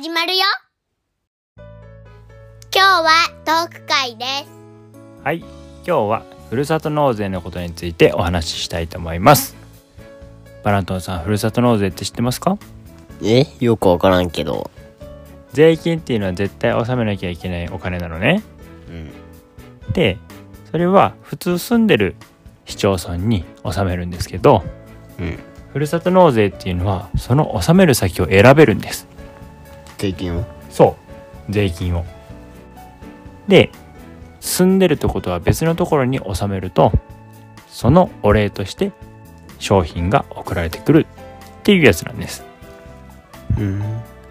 始まるよ。今日はトーク会です。はい。今日はふるさと納税のことについてお話ししたいと思います。バラントンさんふるさと納税って知ってますか？え？よくわからんけど。税金っていうのは絶対納めなきゃいけないお金なのね。うん。でそれは普通住んでる市町村に納めるんですけどうん。ふるさと納税っていうのはその納める先を選べるんです税金を？そう。税金を。で住んでるとことは別のところに納めるとそのお礼として商品が送られてくるっていうやつなんです。うん。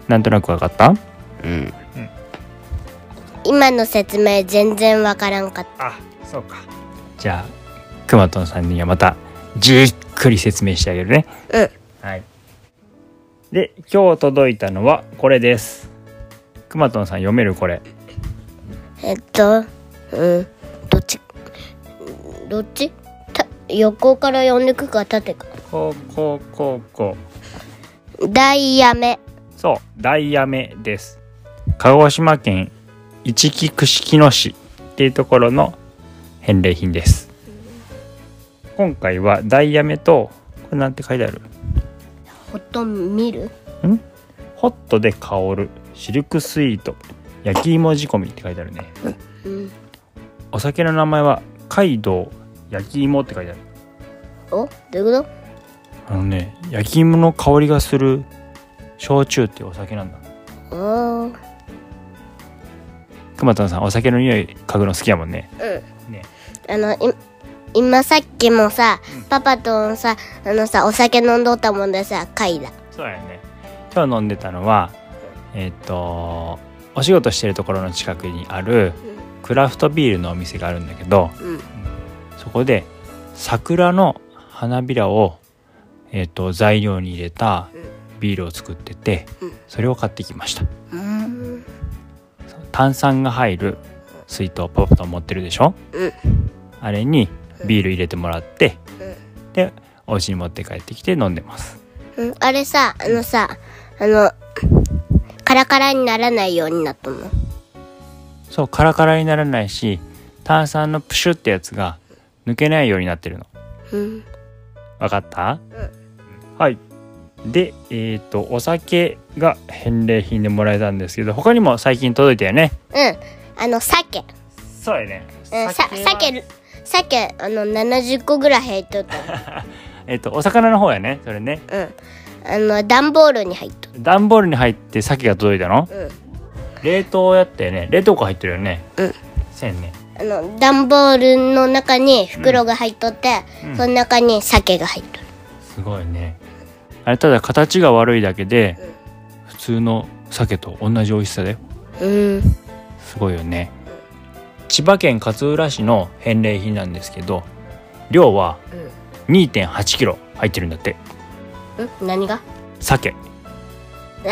なんとなくわかった？うん。今の説明全然わからんかった。あそうか。じゃあくまとんさんにはまたじっくり説明してあげるね。うん。はいで今日届いたのはこれです。くまとんさん読めるこれ。えっとうんどっち？どっち？た横から読んでくか縦か。こうこうこうこう。ダイヤメ。そう、ダイヤメです。鹿児島県一木串木野市っていうところの返礼品です。今回はダイヤメと、これなんて書いてある？ほとん見るホットで香る。シルクスイート。焼き芋仕込みって書いてあるね。うん。お酒の名前は街道焼き芋って書いてある。お？どういうこあのね、焼き芋の香りがする焼酎っていうお酒なんだ。とおー熊田さん、お酒の匂い嗅ぐの好きやもんね。うん。ね。あのい今さっきもさ、うん。パパとさあのさお酒飲んどったもんでさ嗅いだそうやね。今日飲んでたのはえっ、とお仕事してるところの近くにあるクラフトビールのお店があるんだけどうん。そこで桜の花びらを、えっと材料に入れたビールを作っててうん。それを買ってきました。うん。炭酸が入る水筒ポッと持ってるでしょ？うん。あれにビール入れてもらってうん。でお家に持って帰ってきて飲んでます。うん。あれさあのさあのカラカラにならないようになったの？そうカラカラにならないし炭酸のプシュってやつが抜けないようになってるの。うん。わかった、はい。でえっ、とお酒が返礼品でもらえたんですけど他にも最近届いたよね。うん。あの鮭そうやね。うんさ酒は鮭鮭あの70個ぐらい入っとった。えっ、とお魚の方やねそれね。うん。あの段ボールに入っとる段ボールに入って鮭が届いたの？うん。冷凍やってね。冷凍庫入ってるよね。うん。せんね。あの段ボールの中に袋が入っとって、うん。その中に鮭が入っとる。すごいね。あれただ形が悪いだけで普通の鮭と同じ美味しさだよ。うん。すごいよね千葉県勝浦市の返礼品なんですけど量は2 8キロ入ってるんだって。ん？何が？鮭え？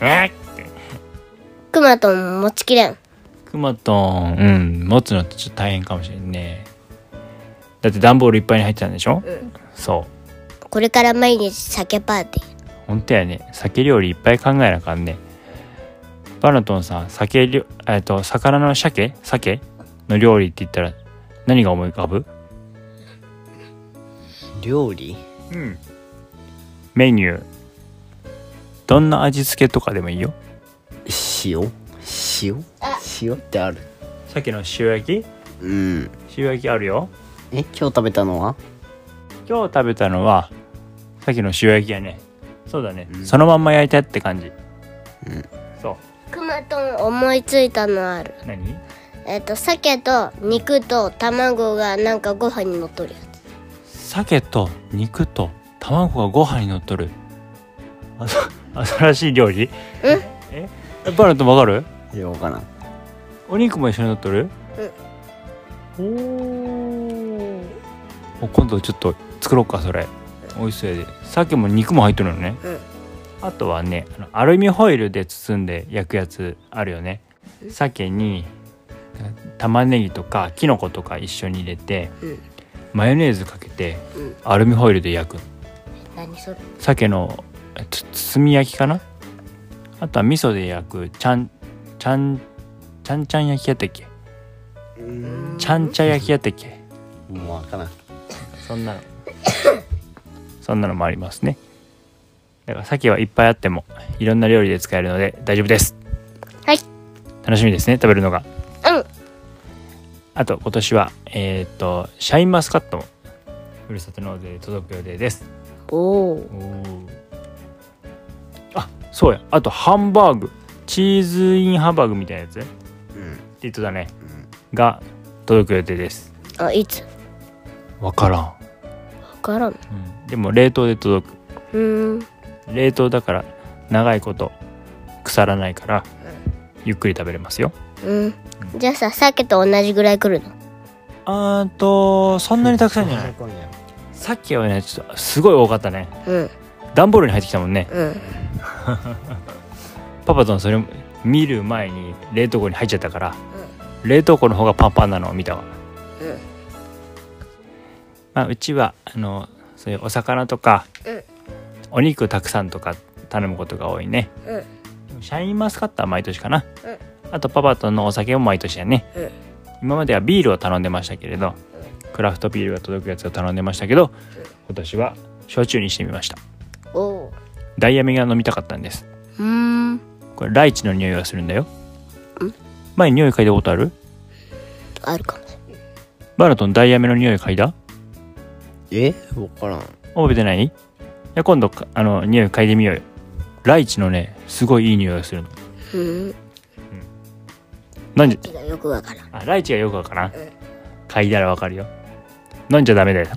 え？クマとも持ちきれん？くまとんうん持つのってちょっと大変かもしれんね。だって段ボールいっぱいに入ってたんでしょ、うん。そう。これから毎日鮭パーティー。ほんとやね。鮭料理いっぱい考えなあかんねバナトンさん鮭料えっと魚の鮭？鮭の料理って言ったら何が思い浮かぶ？料理？うん。メニュー。どんな味付けとかでもいいよ？塩？塩？あ。塩ってある。鮭の塩焼き？うん。塩焼きあるよ。え、今日食べたのは？今日食べたのはさっきの塩焼きやね。そうだね、うん。そのまんま焼いたって感じ。うんとん思いついたのある。何？えっ、と鮭と肉と卵がなんかご飯に乗っとるや鮭と肉と卵がご飯に乗っとる。あそ新しい料理？うん？え？バナトわかる？いや、わからん。お肉も一緒に乗っとる？おお今度ちょっと作ろうかそれ。美味しそうやで。鮭も肉も入ってるのね、うんあとはねアルミホイルで包んで焼くやつあるよね。鮭に玉ねぎとかきのことか一緒に入れてうん。マヨネーズかけてうん。アルミホイルで焼く。何それ？鮭の包み焼きかな？あとは味噌で焼くちゃんちゃんちゃんちゃん焼きやったっけ？ちゃんちゃ焼きやったっけ？もうわからん。そんなの。そんなのもありますねだから鮭はいっぱいあってもいろんな料理で使えるので大丈夫です。はい。楽しみですね食べるのが。うん。あと今年はえっ、とシャインマスカットもふるさと納税で届く予定です。おおおあそうや。あとハンバーグ。チーズインハンバーグみたいなやつってうん言ってたね。が届く予定です。あいつ？わからん、わからん。うん、でも冷凍で届く。うーん冷凍だから長いこと腐らないからゆっくり食べれますよ。うん。じゃあさ鮭と同じぐらい来るの？あーとそんなにたくさんじゃない。さっきはねちょっとすごい多かったね。うん。段ボールに入ってきたもんね。うん。パパとのそれ見る前に冷凍庫に入っちゃったから、冷凍庫の方がパンパンなのを見たわ、うん。まあ、うちはあのそういうお魚とか、うんお肉たくさんとか頼むことが多いね。うん。シャインマスカットは毎年かな、うん。あとパパとのお酒も毎年やね、うん。今まではビールを頼んでましたけれど、クラフトビールが届くやつを頼んでましたけど、今年は焼酎にしてみました。ダイヤメが飲みたかったんです。うーん。これライチの匂いがするんだよ。ん。前に匂い嗅いだことある？あるかも。バナトンダイヤメの匂い嗅いだ？え？わからん。覚えてない？いや今度かあの匂い嗅いでみようよ。ライチのねすごいいい匂いがするの。う。ーんなんで気がよくわからん。あライチがよくわからん、ん。嗅いだらわかるよ。飲んじゃダメだよ、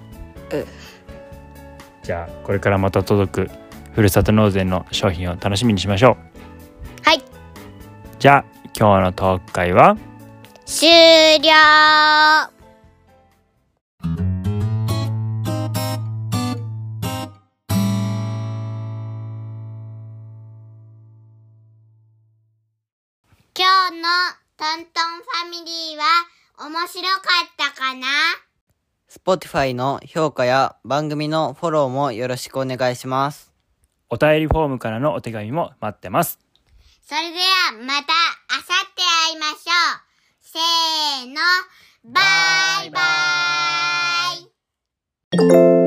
うん。じゃあこれからまた届くふるさと納税の商品を楽しみにしましょう。はい。じゃあ今日のトーク会は？終了今日のトントンファミリーは面白かったかな？Spotify の評価や番組のフォローもよろしくお願いします。お便りフォームからのお手紙も待ってます。それではまたあさって会いましょう。せーの、バイバイ